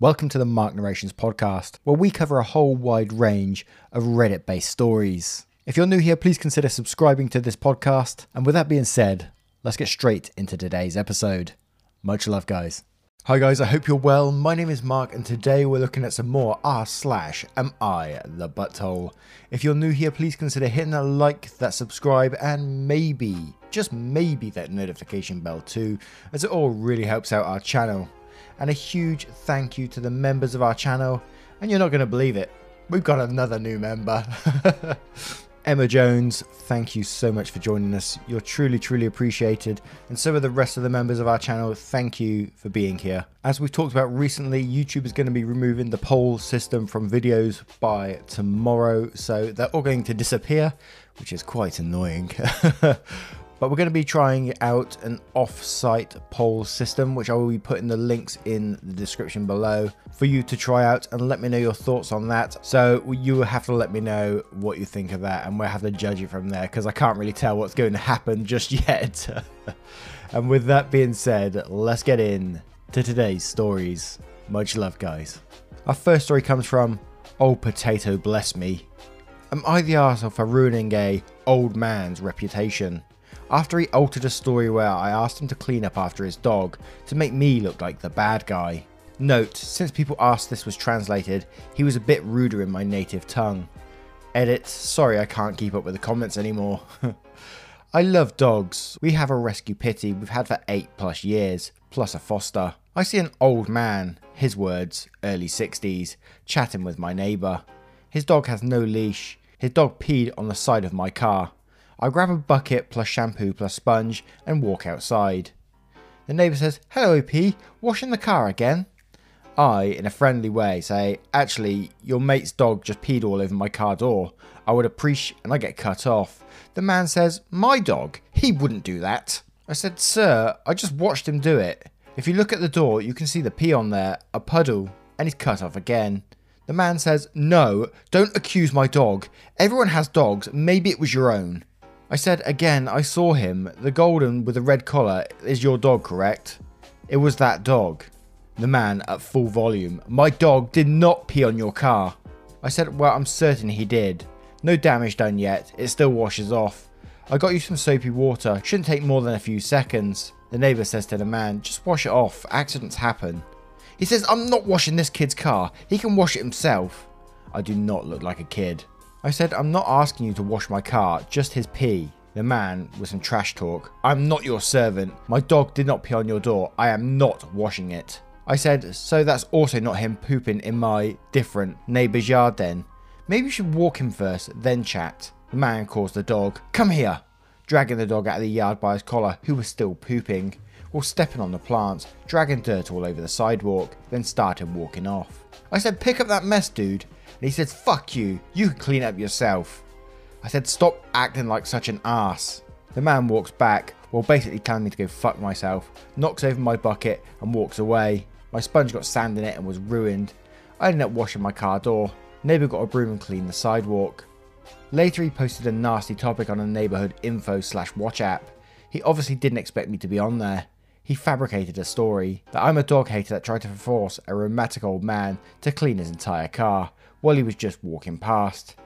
Welcome to the Mark Narrations podcast, where we cover a whole wide range of Reddit based stories. If you're new here, please consider subscribing to this podcast. And with that being said, let's get straight into today's episode. Much love, guys. Hi guys, I hope you're well. My name is Mark, and today we're looking at some more r slash am I the butthole. If you're new here, please consider hitting that like, that subscribe, and maybe, just maybe that notification bell too, as it all really helps out our channel and a huge thank you to the members of our channel. And you're not going to believe it, we've got another new member. Emma Jones, thank you so much for joining us. You're truly, truly appreciated. And so are the rest of the members of our channel. Thank you for being here. As we've talked about recently, YouTube is going to be removing the poll system from videos by tomorrow. So they're all going to disappear, which is quite annoying. But we're going to be trying out an off-site poll system, which I will be putting the links in the description below for you to try out and let me know your thoughts on that. So you will have to let me know what you think of that and we'll have to judge it from there because I can't really tell what's going to happen just yet. and with that being said, let's get in to today's stories. Much love, guys. Our first story comes from Old Potato Bless Me. Am I the arsehole for ruining a old man's reputation? After he altered a story where I asked him to clean up after his dog to make me look like the bad guy. Note, since people asked this was translated, he was a bit ruder in my native tongue. Edit, sorry I can't keep up with the comments anymore. I love dogs. We have a rescue pitty we've had for 8 plus years, plus a foster. I see an old man, his words, early 60s, chatting with my neighbour. His dog has no leash. His dog peed on the side of my car. I grab a bucket plus shampoo plus sponge and walk outside. The neighbour says, Hello OP, washing the car again? I, in a friendly way, say, Actually, your mate's dog just peed all over my car door. I would appreciate, and I get cut off. The man says, My dog? He wouldn't do that. I said, Sir, I just watched him do it. If you look at the door, you can see the pee on there, a puddle, and he's cut off again. The man says, No, don't accuse my dog. Everyone has dogs, maybe it was your own. I said again, I saw him. The golden with the red collar is your dog, correct? It was that dog. The man at full volume. My dog did not pee on your car. I said, well, I'm certain he did. No damage done yet. It still washes off. I got you some soapy water. Shouldn't take more than a few seconds. The neighbour says to the man, just wash it off. Accidents happen. He says, I'm not washing this kid's car. He can wash it himself. I do not look like a kid. I said, I'm not asking you to wash my car, just his pee. The man with some trash talk. I'm not your servant. My dog did not pee on your door. I am not washing it. I said, so that's also not him pooping in my different neighbour's yard then. Maybe you should walk him first, then chat. The man calls the dog, come here, dragging the dog out of the yard by his collar, who was still pooping, or stepping on the plants, dragging dirt all over the sidewalk, then started walking off. I said, pick up that mess, dude. And he says, fuck you, you can clean up yourself. I said, stop acting like such an ass. The man walks back, while basically telling me to go fuck myself, knocks over my bucket and walks away. My sponge got sand in it and was ruined. I ended up washing my car door. Neighbour got a broom and cleaned the sidewalk. Later he posted a nasty topic on a neighbourhood info slash watch app. He obviously didn't expect me to be on there. He fabricated a story that I'm a dog hater that tried to force a rheumatic old man to clean his entire car while he was just walking past.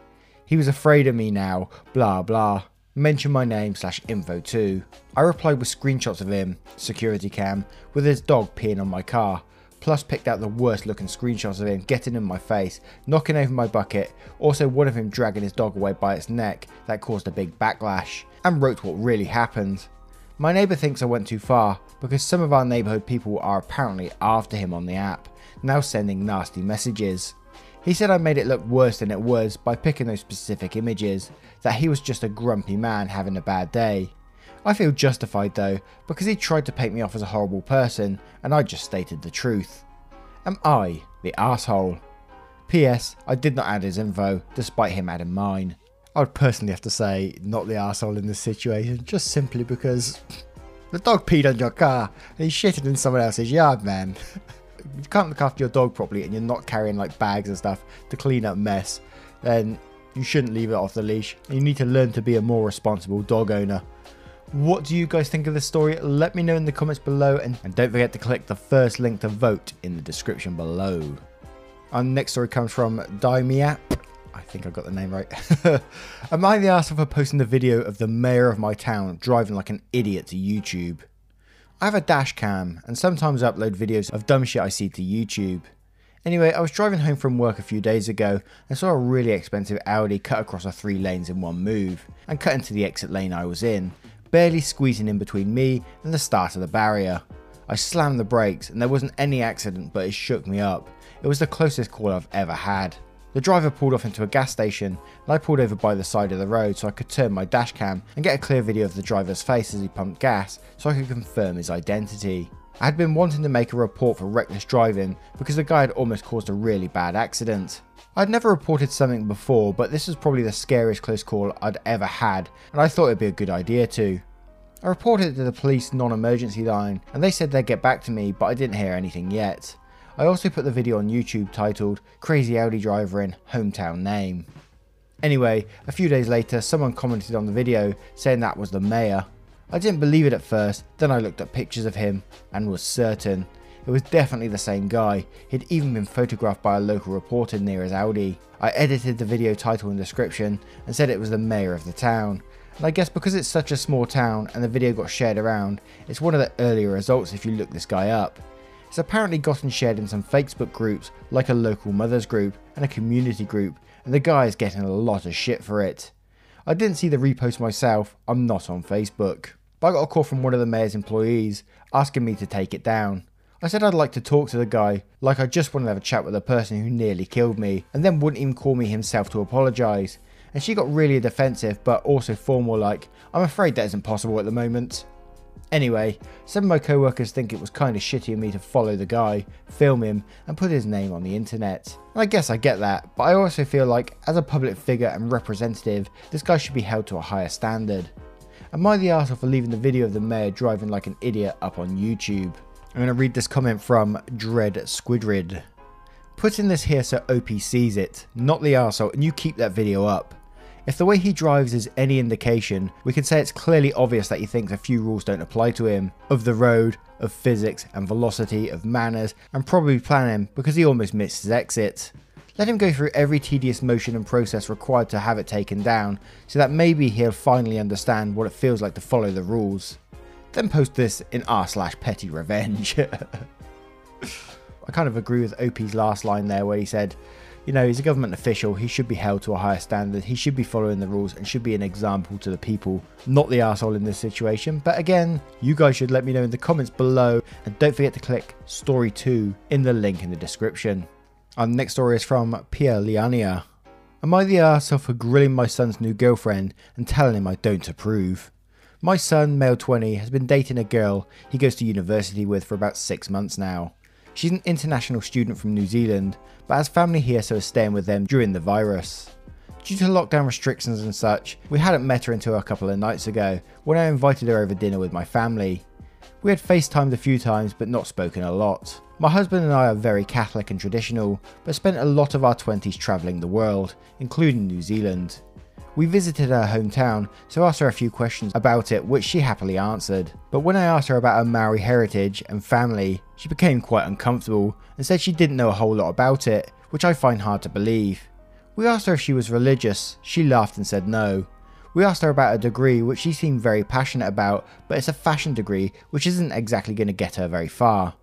He was afraid of me now, blah blah. Mention my name slash info too. I replied with screenshots of him, security cam, with his dog peeing on my car, plus picked out the worst looking screenshots of him getting in my face, knocking over my bucket, also one of him dragging his dog away by its neck that caused a big backlash, and wrote what really happened. My neighbour thinks I went too far because some of our neighbourhood people are apparently after him on the app, now sending nasty messages. He said I made it look worse than it was by picking those specific images, that he was just a grumpy man having a bad day. I feel justified though, because he tried to paint me off as a horrible person, and I just stated the truth. Am I the asshole? P.S. I did not add his info, despite him adding mine. I would personally have to say not the asshole in this situation, just simply because the dog peed on your car and he shitted in someone else's yard, man. you can't look after your dog properly and you're not carrying like bags and stuff to clean up mess, then you shouldn't leave it off the leash. You need to learn to be a more responsible dog owner. What do you guys think of this story? Let me know in the comments below and, and don't forget to click the first link to vote in the description below. Our next story comes from Daimiap. I think I got the name right. Am I the arsehole for posting the video of the mayor of my town driving like an idiot to YouTube? I have a dash cam and sometimes upload videos of dumb shit I see to YouTube. Anyway, I was driving home from work a few days ago and saw a really expensive Audi cut across our three lanes in one move and cut into the exit lane I was in, barely squeezing in between me and the start of the barrier. I slammed the brakes and there wasn't any accident but it shook me up. It was the closest call I've ever had. The driver pulled off into a gas station and I pulled over by the side of the road so I could turn my dash cam and get a clear video of the driver's face as he pumped gas so I could confirm his identity. I had been wanting to make a report for reckless driving because the guy had almost caused a really bad accident. I'd never reported something before but this was probably the scariest close call I'd ever had and I thought it'd be a good idea to. I reported it to the police non-emergency line and they said they'd get back to me but I didn't hear anything yet. I also put the video on YouTube titled Crazy Audi Driver in Hometown Name. Anyway, a few days later someone commented on the video saying that was the mayor. I didn't believe it at first, then I looked at pictures of him and was certain. It was definitely the same guy, he'd even been photographed by a local reporter near his Audi. I edited the video title and description and said it was the mayor of the town. And I guess because it's such a small town and the video got shared around, it's one of the earlier results if you look this guy up. It's apparently gotten shared in some Facebook groups like a local mothers group and a community group and the guy is getting a lot of shit for it. I didn't see the repost myself, I'm not on Facebook. But I got a call from one of the mayor's employees asking me to take it down. I said I'd like to talk to the guy, like I just wanted to have a chat with the person who nearly killed me, and then wouldn't even call me himself to apologise. And she got really defensive, but also formal like, I'm afraid that isn't possible at the moment. Anyway, some of my co-workers think it was kind of shitty of me to follow the guy, film him, and put his name on the internet. I guess I get that, but I also feel like, as a public figure and representative, this guy should be held to a higher standard. Am I the arsehole for leaving the video of the mayor driving like an idiot up on YouTube? I'm going to read this comment from Dread Squidrid. Putting this here so OP sees it, not the arsehole, and you keep that video up. If the way he drives is any indication, we can say it's clearly obvious that he thinks a few rules don't apply to him, of the road, of physics and velocity, of manners, and probably planning because he almost missed his exit. Let him go through every tedious motion and process required to have it taken down, so that maybe he'll finally understand what it feels like to follow the rules. Then post this in r slash petty revenge. I kind of agree with OP's last line there where he said, you know, he's a government official, he should be held to a higher standard, he should be following the rules and should be an example to the people, not the asshole in this situation. But again, you guys should let me know in the comments below and don't forget to click story 2 in the link in the description. Our next story is from Pia Liania. Am I the asshole for grilling my son's new girlfriend and telling him I don't approve? My son, male 20, has been dating a girl he goes to university with for about 6 months now. She's an international student from New Zealand, but has family here so is staying with them during the virus. Due to lockdown restrictions and such, we hadn't met her until a couple of nights ago when I invited her over dinner with my family. We had FaceTimed a few times but not spoken a lot. My husband and I are very Catholic and traditional, but spent a lot of our 20s travelling the world, including New Zealand. We visited her hometown, so asked her a few questions about it, which she happily answered. But when I asked her about her Maori heritage and family, she became quite uncomfortable and said she didn't know a whole lot about it, which I find hard to believe. We asked her if she was religious, she laughed and said no. We asked her about a degree which she seemed very passionate about, but it's a fashion degree which isn't exactly going to get her very far.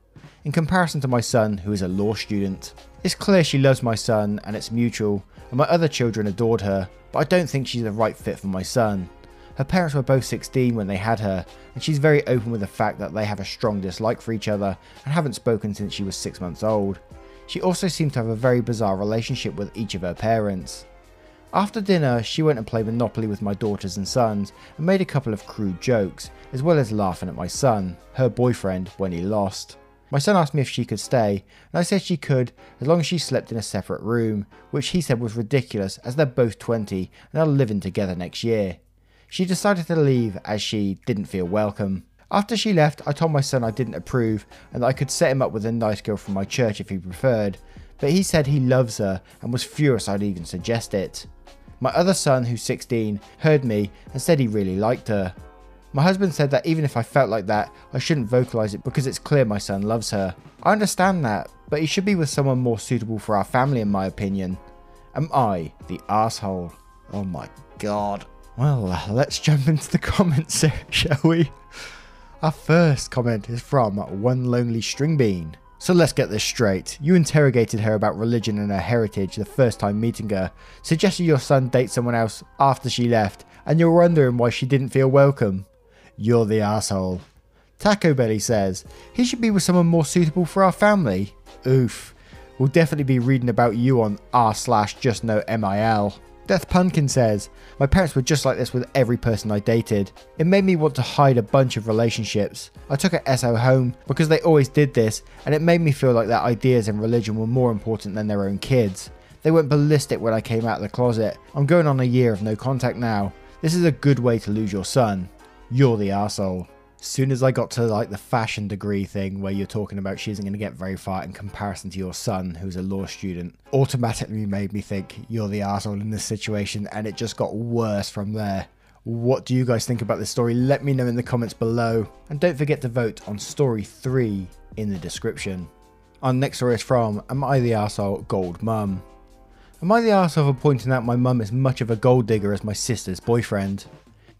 In comparison to my son, who is a law student. It's clear she loves my son and it's mutual, and my other children adored her, but I don't think she's the right fit for my son. Her parents were both 16 when they had her, and she's very open with the fact that they have a strong dislike for each other and haven't spoken since she was 6 months old. She also seems to have a very bizarre relationship with each of her parents. After dinner, she went and played Monopoly with my daughters and sons and made a couple of crude jokes, as well as laughing at my son, her boyfriend, when he lost. My son asked me if she could stay, and I said she could as long as she slept in a separate room, which he said was ridiculous as they're both 20 and are living together next year. She decided to leave as she didn't feel welcome. After she left, I told my son I didn't approve and that I could set him up with a nice girl from my church if he preferred, but he said he loves her and was furious I'd even suggest it. My other son, who's 16, heard me and said he really liked her. My husband said that even if I felt like that, I shouldn't vocalize it because it's clear my son loves her. I understand that, but he should be with someone more suitable for our family, in my opinion. Am I the asshole? Oh my god. Well, let's jump into the comments, shall we? Our first comment is from One Lonely String Bean. So let's get this straight. You interrogated her about religion and her heritage the first time meeting her, suggested your son date someone else after she left, and you're wondering why she didn't feel welcome. You're the asshole. Taco Belly says, he should be with someone more suitable for our family. Oof. We'll definitely be reading about you on r slash just no MIL. Death Pumpkin says, My parents were just like this with every person I dated. It made me want to hide a bunch of relationships. I took a SO home because they always did this, and it made me feel like their ideas and religion were more important than their own kids. They went ballistic when I came out of the closet. I'm going on a year of no contact now. This is a good way to lose your son. You're the asshole soon as I got to like the fashion degree thing where you're talking about she isn't going to get very far in comparison to your son who's a law student, automatically made me think you're the asshole in this situation and it just got worse from there. What do you guys think about this story? Let me know in the comments below. And don't forget to vote on story 3 in the description. Our next story is from Am I the Asshole Gold Mum? Am I the asshole for pointing out my mum is much of a gold digger as my sister's boyfriend?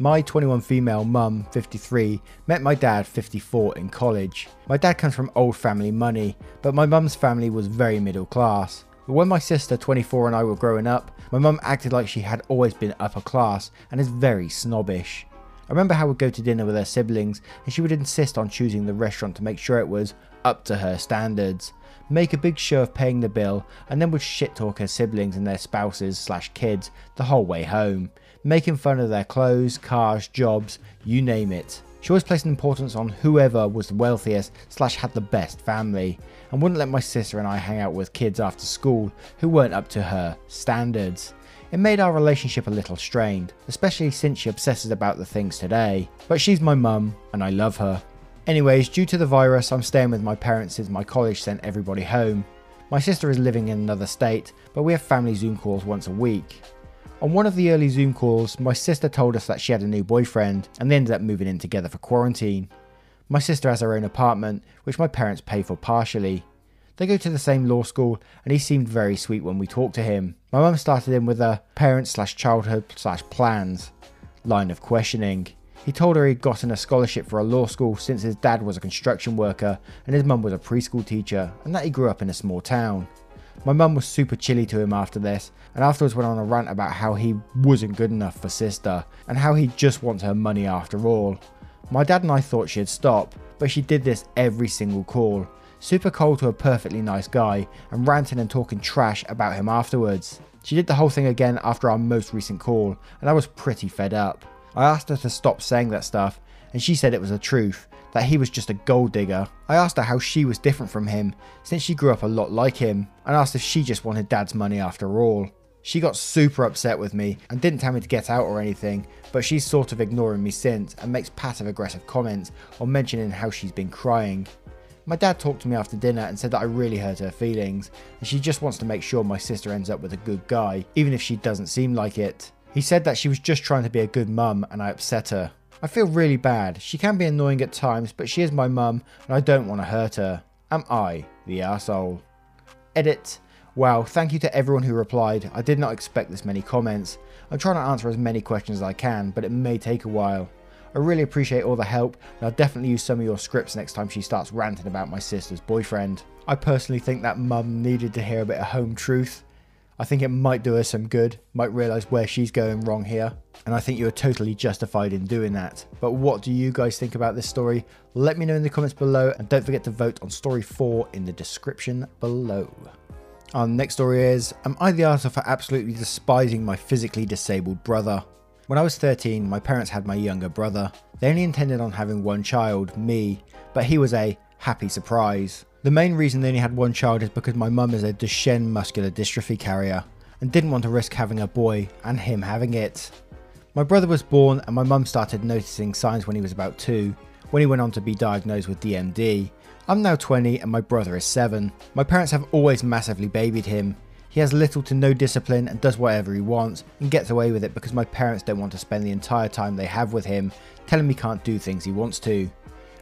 My 21 female mum, 53, met my dad, 54, in college. My dad comes from old family money, but my mum's family was very middle class. But when my sister, 24, and I were growing up, my mum acted like she had always been upper class and is very snobbish. I remember how we'd go to dinner with her siblings and she would insist on choosing the restaurant to make sure it was up to her standards, make a big show of paying the bill, and then would shit talk her siblings and their spouses slash kids the whole way home making fun of their clothes, cars, jobs, you name it. She always placed an importance on whoever was the wealthiest slash had the best family, and wouldn't let my sister and I hang out with kids after school who weren't up to her standards. It made our relationship a little strained, especially since she obsesses about the things today. But she's my mum, and I love her. Anyways, due to the virus, I'm staying with my parents since my college sent everybody home. My sister is living in another state, but we have family Zoom calls once a week. On one of the early Zoom calls, my sister told us that she had a new boyfriend and they ended up moving in together for quarantine. My sister has her own apartment, which my parents pay for partially. They go to the same law school and he seemed very sweet when we talked to him. My mum started in with a parents slash childhood slash plans line of questioning. He told her he'd gotten a scholarship for a law school since his dad was a construction worker and his mum was a preschool teacher and that he grew up in a small town. My mum was super chilly to him after this, and afterwards went on a rant about how he wasn't good enough for sister, and how he just wants her money after all. My dad and I thought she'd stop, but she did this every single call, super cold to a perfectly nice guy, and ranting and talking trash about him afterwards. She did the whole thing again after our most recent call, and I was pretty fed up. I asked her to stop saying that stuff, and she said it was the truth, that he was just a gold digger. I asked her how she was different from him, since she grew up a lot like him, and asked if she just wanted dad's money after all. She got super upset with me and didn't tell me to get out or anything, but she's sort of ignoring me since and makes passive aggressive comments or mentioning how she's been crying. My dad talked to me after dinner and said that I really hurt her feelings, and she just wants to make sure my sister ends up with a good guy, even if she doesn't seem like it. He said that she was just trying to be a good mum and I upset her. I feel really bad. She can be annoying at times, but she is my mum and I don't want to hurt her. Am I the asshole? Edit. Wow, thank you to everyone who replied. I did not expect this many comments. I'm trying to answer as many questions as I can, but it may take a while. I really appreciate all the help, and I'll definitely use some of your scripts next time she starts ranting about my sister's boyfriend. I personally think that mum needed to hear a bit of home truth. I think it might do her some good, might realise where she's going wrong here, and I think you're totally justified in doing that. But what do you guys think about this story? Let me know in the comments below, and don't forget to vote on story 4 in the description below. Our next story is Am I the asshole for absolutely despising my physically disabled brother? When I was 13, my parents had my younger brother. They only intended on having one child, me, but he was a happy surprise. The main reason they only had one child is because my mum is a Duchenne muscular dystrophy carrier and didn't want to risk having a boy and him having it. My brother was born and my mum started noticing signs when he was about 2, when he went on to be diagnosed with DMD. I'm now 20 and my brother is 7. My parents have always massively babied him. He has little to no discipline and does whatever he wants and gets away with it because my parents don't want to spend the entire time they have with him telling me can't do things he wants to.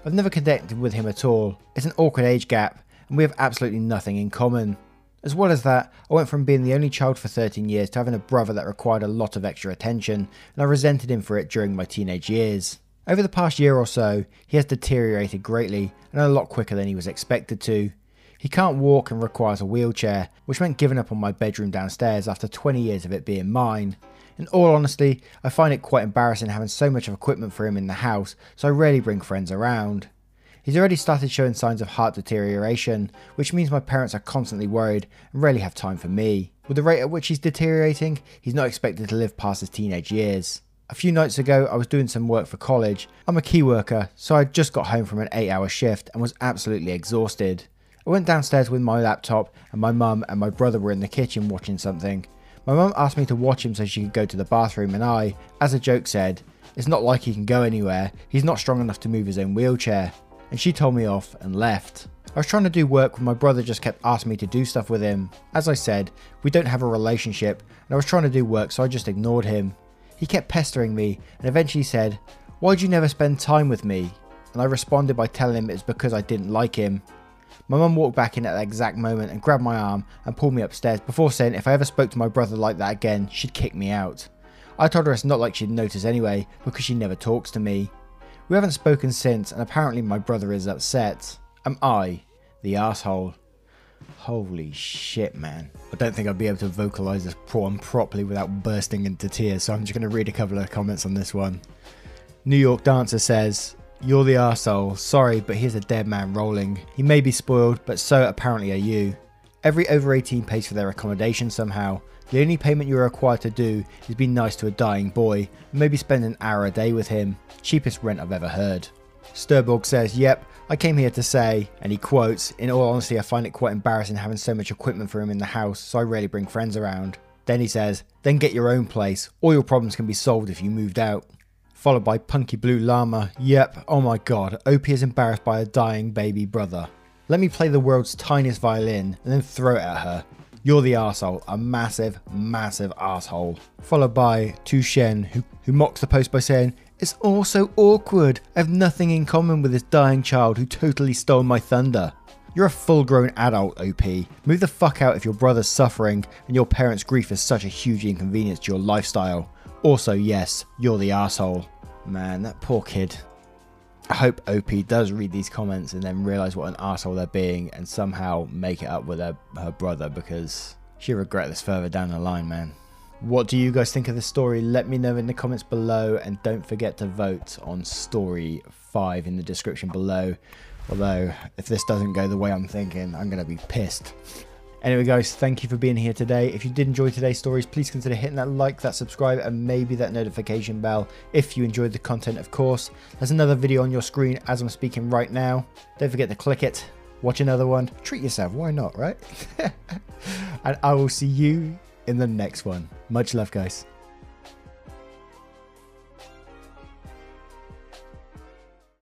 I've never connected with him at all. It's an awkward age gap and we have absolutely nothing in common. As well as that, I went from being the only child for 13 years to having a brother that required a lot of extra attention, and I resented him for it during my teenage years. Over the past year or so, he has deteriorated greatly and a lot quicker than he was expected to. He can't walk and requires a wheelchair, which meant giving up on my bedroom downstairs after 20 years of it being mine. In all honesty, I find it quite embarrassing having so much of equipment for him in the house, so I rarely bring friends around. He's already started showing signs of heart deterioration, which means my parents are constantly worried and rarely have time for me. With the rate at which he's deteriorating, he's not expected to live past his teenage years. A few nights ago, I was doing some work for college. I'm a key worker, so I just got home from an 8 hour shift and was absolutely exhausted. I went downstairs with my laptop, and my mum and my brother were in the kitchen watching something. My mum asked me to watch him so she could go to the bathroom, and I, as a joke, said, It's not like he can go anywhere, he's not strong enough to move his own wheelchair. And she told me off and left. I was trying to do work when my brother just kept asking me to do stuff with him. As I said, we don't have a relationship, and I was trying to do work, so I just ignored him. He kept pestering me and eventually said, Why'd you never spend time with me? And I responded by telling him it's because I didn't like him. My mum walked back in at that exact moment and grabbed my arm and pulled me upstairs before saying if I ever spoke to my brother like that again, she'd kick me out. I told her it's not like she'd notice anyway, because she never talks to me. We haven't spoken since, and apparently my brother is upset. Am I the asshole? Holy shit, man. I don't think I'd be able to vocalize this poem properly without bursting into tears, so I'm just going to read a couple of comments on this one. New York Dancer says, you're the arsehole. Sorry, but here's a dead man rolling. He may be spoiled, but so apparently are you. Every over 18 pays for their accommodation somehow. The only payment you're required to do is be nice to a dying boy, and maybe spend an hour a day with him. Cheapest rent I've ever heard. Sturborg says, Yep, I came here to say, and he quotes, In all honesty, I find it quite embarrassing having so much equipment for him in the house, so I rarely bring friends around. Then he says, Then get your own place. All your problems can be solved if you moved out followed by Punky Blue Llama. Yep, oh my god, OP is embarrassed by a dying baby brother. Let me play the world's tiniest violin and then throw it at her. You're the asshole, a massive, massive asshole. Followed by Tu Shen, who, who mocks the post by saying, It's all so awkward. I have nothing in common with this dying child who totally stole my thunder. You're a full grown adult, OP. Move the fuck out if your brother's suffering and your parents' grief is such a huge inconvenience to your lifestyle. Also, yes, you're the asshole. Man, that poor kid. I hope OP does read these comments and then realise what an asshole they're being and somehow make it up with her, her brother because she'll regret this further down the line, man. What do you guys think of the story? Let me know in the comments below and don't forget to vote on story 5 in the description below. Although, if this doesn't go the way I'm thinking, I'm going to be pissed. Anyway, guys, thank you for being here today. If you did enjoy today's stories, please consider hitting that like, that subscribe, and maybe that notification bell if you enjoyed the content, of course. There's another video on your screen as I'm speaking right now. Don't forget to click it, watch another one, treat yourself, why not, right? and I will see you in the next one. Much love, guys.